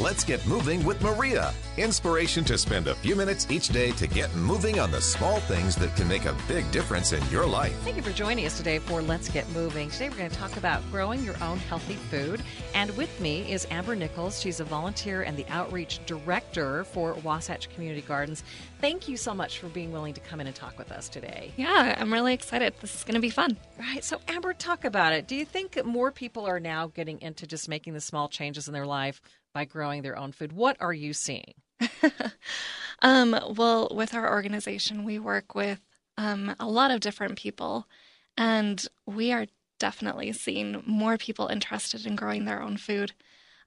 Let's get moving with Maria. Inspiration to spend a few minutes each day to get moving on the small things that can make a big difference in your life. Thank you for joining us today for Let's Get Moving. Today we're going to talk about growing your own healthy food. And with me is Amber Nichols. She's a volunteer and the outreach director for Wasatch Community Gardens. Thank you so much for being willing to come in and talk with us today. Yeah, I'm really excited. This is going to be fun. Right. So, Amber, talk about it. Do you think more people are now getting into just making the small changes in their life by growing their own food? What are you seeing? um, well, with our organization, we work with um, a lot of different people, and we are definitely seeing more people interested in growing their own food.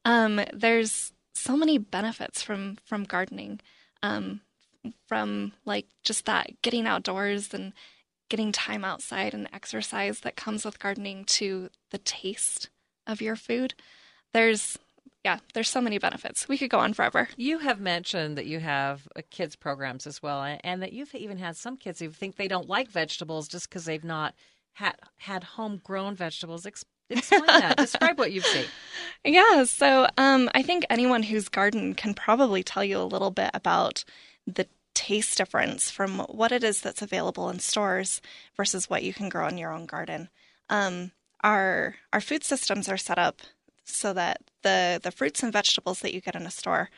Um, there's so many benefits from from gardening, um, from like just that getting outdoors and getting time outside and exercise that comes with gardening to the taste of your food. There's yeah, there's so many benefits. We could go on forever. You have mentioned that you have uh, kids programs as well, and that you've even had some kids who think they don't like vegetables just because they've not had had homegrown vegetables. Explain that. Describe what you've seen. Yeah, so um, I think anyone who's gardened can probably tell you a little bit about the taste difference from what it is that's available in stores versus what you can grow in your own garden. Um, our our food systems are set up so that the the fruits and vegetables that you get in a store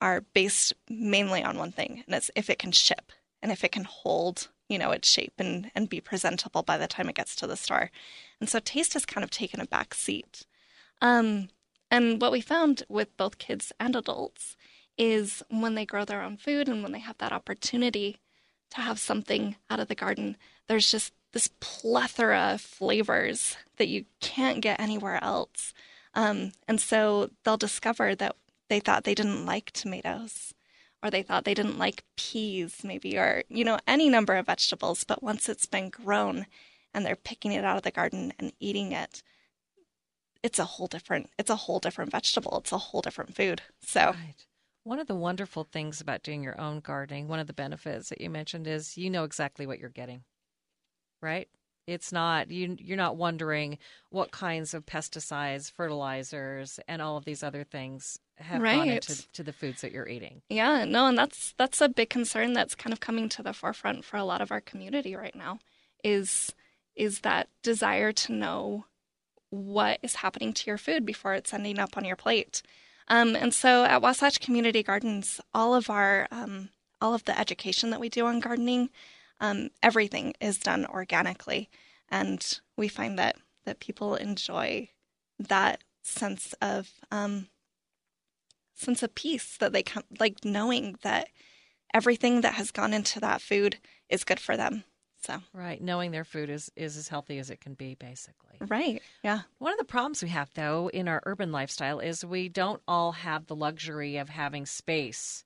are based mainly on one thing, and it's if it can ship and if it can hold, you know, its shape and and be presentable by the time it gets to the store. And so taste has kind of taken a back seat. Um, and what we found with both kids and adults is when they grow their own food and when they have that opportunity to have something out of the garden, there's just this plethora of flavors that you can't get anywhere else. Um, and so they'll discover that they thought they didn't like tomatoes or they thought they didn't like peas, maybe, or, you know, any number of vegetables. But once it's been grown and they're picking it out of the garden and eating it, it's a whole different it's a whole different vegetable it's a whole different food so right. one of the wonderful things about doing your own gardening one of the benefits that you mentioned is you know exactly what you're getting right it's not you you're not wondering what kinds of pesticides, fertilizers, and all of these other things have right. gone into to the foods that you're eating. Yeah, no, and that's that's a big concern that's kind of coming to the forefront for a lot of our community right now is is that desire to know what is happening to your food before it's ending up on your plate. Um, and so at Wasatch Community Gardens, all of our um, all of the education that we do on gardening um, everything is done organically, and we find that that people enjoy that sense of um, sense of peace that they come like knowing that everything that has gone into that food is good for them. So right, knowing their food is is as healthy as it can be, basically. Right. Yeah. One of the problems we have though in our urban lifestyle is we don't all have the luxury of having space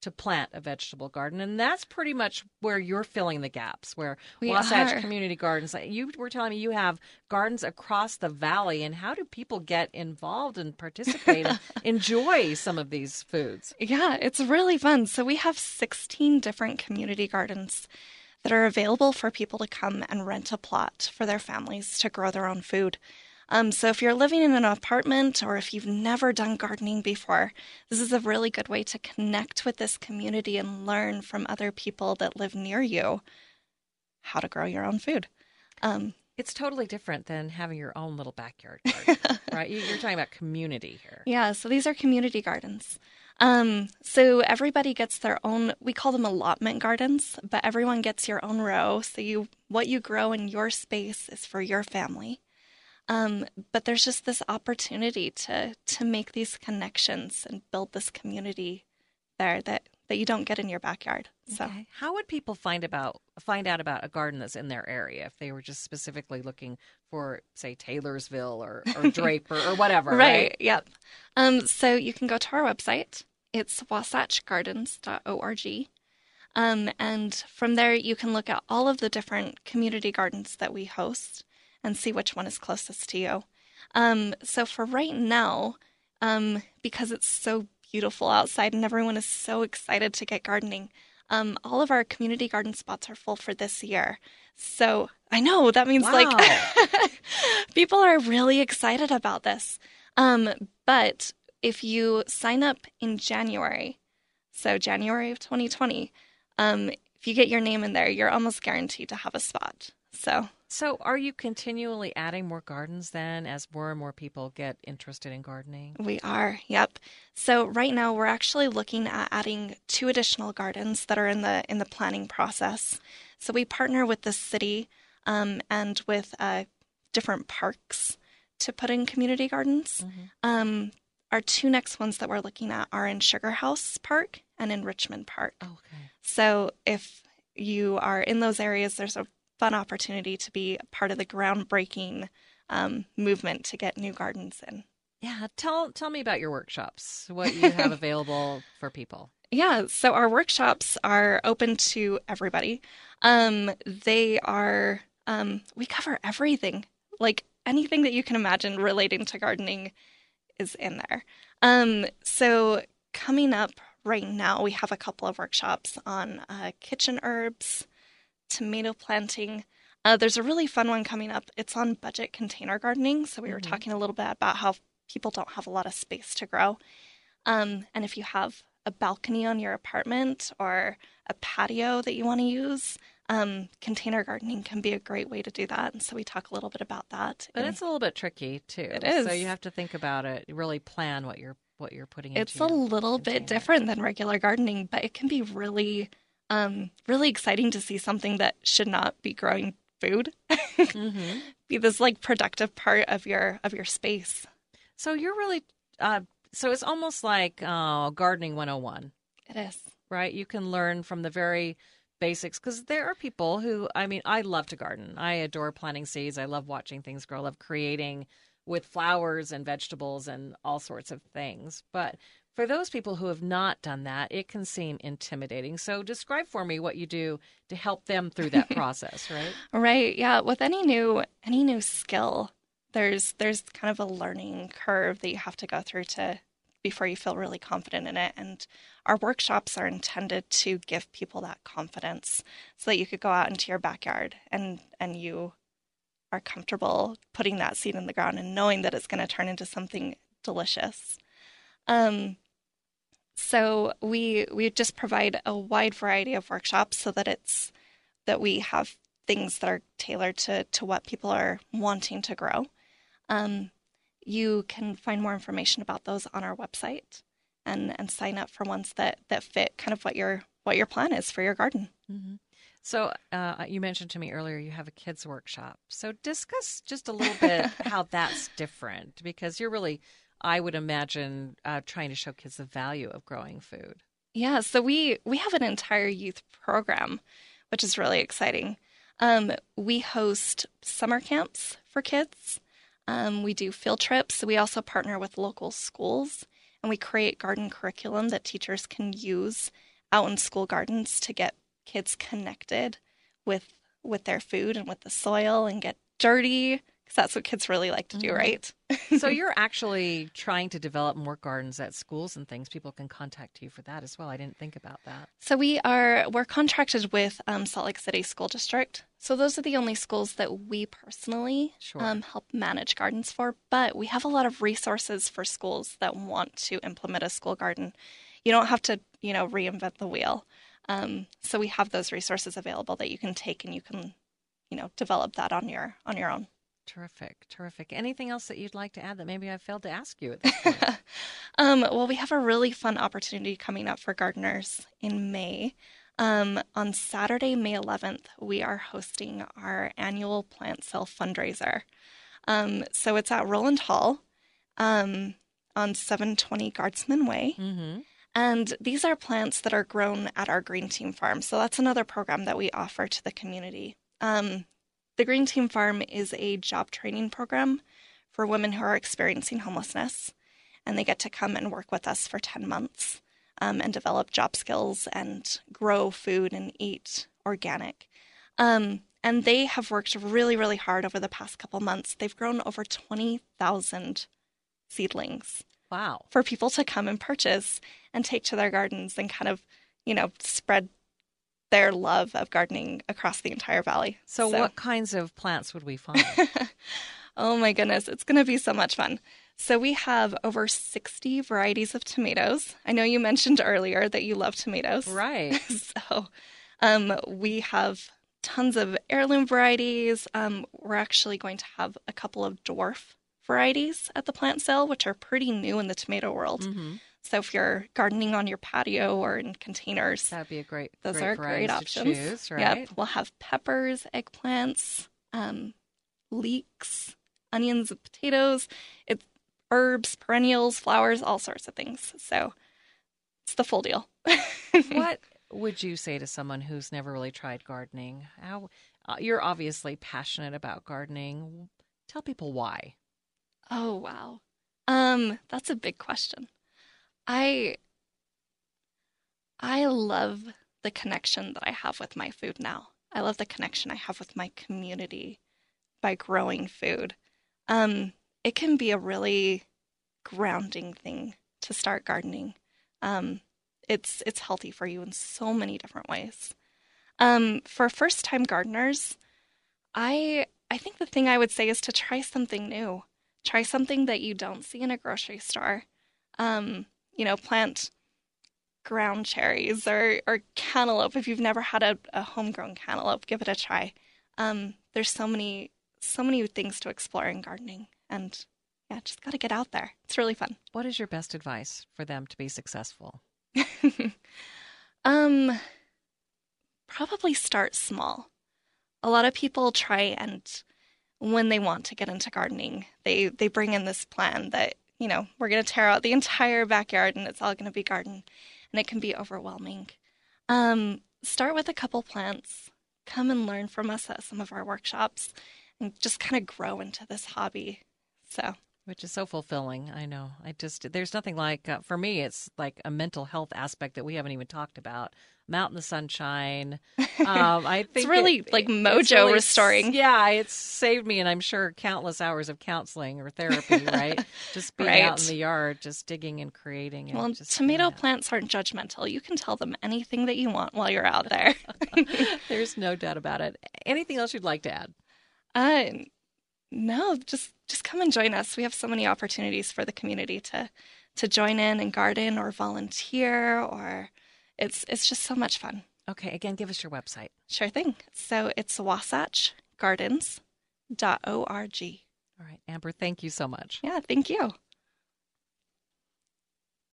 to plant a vegetable garden. And that's pretty much where you're filling the gaps where we wasatch are. community gardens you were telling me you have gardens across the valley. And how do people get involved and participate and enjoy some of these foods? Yeah it's really fun. So we have 16 different community gardens that are available for people to come and rent a plot for their families to grow their own food um, so if you're living in an apartment or if you've never done gardening before, this is a really good way to connect with this community and learn from other people that live near you how to grow your own food. Um, it's totally different than having your own little backyard garden, right? You're talking about community here. Yeah, so these are community gardens. Um, so everybody gets their own. We call them allotment gardens, but everyone gets your own row. So you, what you grow in your space is for your family. Um, but there's just this opportunity to to make these connections and build this community there that that you don't get in your backyard. So Okay. How would people find about find out about a garden that's in their area if they were just specifically looking for, say, Taylorsville or, or Draper or whatever? right, yep. Um, so you can go to our website. It's wasatchgardens.org. Um, and from there, you can look at all of the different community gardens that we host and see which one is closest to you. Um, so for right now, um, because it's so beautiful outside and everyone is so excited to get gardening, um, all of our community garden spots are full for this year. So I know that means like people are really excited about this. Um, but if you sign up in January, so January of 2020, um, if you get your name in there, you're almost guaranteed to have a spot. So So, are you continually adding more gardens then as more and more people get interested in gardening? we are, yep. So right now we're actually looking at adding two additional gardens that are in the in the planning process. So we partner with the city um, and with uh, different parks to put in community gardens. Um, our two next ones that we're looking at are in Sugar House Park and in Richmond Park. Okay. So if you are in those areas, there's a fun opportunity to be part of the groundbreaking um, movement to get new gardens in. Yeah. Tell tell me about your workshops. What you have available for people. Yeah, so our workshops are open to everybody. Um, they are, um, we cover everything, like anything that you can imagine relating to gardening is in there. Um, so coming up right now, we have a couple of workshops on uh, kitchen herbs, tomato planting. Uh, there's a really fun one coming up. It's on budget container gardening. So we were talking a little bit about how people don't have a lot of space to grow. Um, and if you have a balcony on your apartment or a patio that you want to use, um, container gardening can be a great way to do that. And so we talk a little bit about that. But it's a little bit tricky too. It So you have to think about it. Really plan what you're what you're putting into. it's a little bit different than regular gardening, but it can be really, um, really exciting to see something that should not be growing food Mhm. be this like productive part of your of your space. So you're really uh, so it's almost like uh, gardening 101. It is. right? You can learn from the very basics because there are people who, I mean, I love to garden. I adore planting seeds. I love watching things grow. I love creating with flowers and vegetables and all sorts of things. But for those people who have not done that, it can seem intimidating. So describe for me what you do to help them through that process, right? Right. Yeah. With any new any new skill, there's there's kind of a learning curve that you have to go through to before you feel really confident in it. And our workshops are intended to give people that confidence so that you could go out into your backyard and and you are comfortable putting that seed in the ground and knowing that it's going to turn into something delicious. Um so we we just provide a wide variety of workshops so that it's that we have things that are tailored to to what people are wanting to grow. Um, you can find more information about those on our website and and sign up for ones that that fit kind of what your what your plan is for your garden. So uh, you mentioned to me earlier you have a kids workshop. So discuss just a little bit how that's different because you're really, I would imagine, uh, trying to show kids the value of growing food. Yeah, so we we have an entire youth program, which is really exciting. Um, we host summer camps for kids. Um, we do field trips. We also partner with local schools, and we create garden curriculum that teachers can use out in school gardens to get kids connected with with their food and with the soil and get dirty because that's what kids really like to do, right? So you're actually trying to develop more gardens at schools and things. People can contact you for that as well. I didn't think about that. So we are we're contracted with um, Salt Lake City School District. So those are the only schools that we personally Sure. um, help manage gardens for. But we have a lot of resources for schools that want to implement a school garden. You don't have to, you know, reinvent the wheel. Um, so we have those resources available that you can take and you can, you know, develop that on your on your own. Terrific, terrific. Anything else that you'd like to add that maybe I failed to ask you at this point? Um, well, we have a really fun opportunity coming up for gardeners in May. Um, on Saturday, May 11th, we are hosting our annual plant sale fundraiser. Um, so it's at Rowland Hall um, on 720 Guardsman Way. mm-hmm. And these are plants that are grown at our Green Team Farm. So that's another program that we offer to the community. Um, the Green Team Farm is a job training program for women who are experiencing homelessness. And they get to come and work with us for 10 months um, and develop job skills and grow food and eat organic. Um, and they have worked really, really hard over the past couple months. They've grown over 20,000 seedlings. Wow. For people to come and purchase and take to their gardens and kind of, you know, spread their love of gardening across the entire valley. So, so. what kinds of plants would we find? oh my goodness, it's going to be so much fun. So, we have over 60 varieties of tomatoes. I know you mentioned earlier that you love tomatoes. Right. so, um, we have tons of heirloom varieties. Um, we're actually going to have a couple of dwarf varieties at the plant sale, which are pretty new in the tomato world. Mm-hmm. So if you're gardening on your patio or in containers, that'd be a great. Those great are great options. Choose, right? Yep, we'll have peppers, eggplants, um, leeks, onions, and potatoes. It's herbs, perennials, flowers, all sorts of things. So it's the full deal. what would you say to someone who's never really tried gardening? How uh, you're obviously passionate about gardening. Tell people why. Oh wow. Um that's a big question. I I love the connection that I have with my food now. I love the connection I have with my community by growing food. Um it can be a really grounding thing to start gardening. Um it's it's healthy for you in so many different ways. Um, for first time gardeners, I I think the thing I would say is to try something new. Try something that you don't see in a grocery store. Um, you know, plant ground cherries or, or cantaloupe. If you've never had a, a homegrown cantaloupe, give it a try. Um, there's so many so many things to explore in gardening, and yeah, just got to get out there. It's really fun. What is your best advice for them to be successful? um, probably start small. A lot of people try and when they want to get into gardening, they they bring in this plan that you know we're going to tear out the entire backyard and it's all going to be garden, and it can be overwhelming. Um, start with a couple plants. Come and learn from us at some of our workshops, and just kind of grow into this hobby. So which is so fulfilling. I know. I just there's nothing like uh, for me. It's like a mental health aspect that we haven't even talked about. I'm out in the sunshine. Um, I think it's really it, like mojo really, restoring. Yeah, it's saved me, and I'm sure countless hours of counseling or therapy. Right, just being right. out in the yard, just digging and creating. And well, tomato plants aren't judgmental. You can tell them anything that you want while you're out there. there's no doubt about it. Anything else you'd like to add? Uh, no, just just come and join us. We have so many opportunities for the community to to join in and garden or volunteer or it's it's just so much fun. Okay, again, give us your website. Sure thing. So it's wasatchgardens.org. All right, Amber, thank you so much. Yeah, thank you.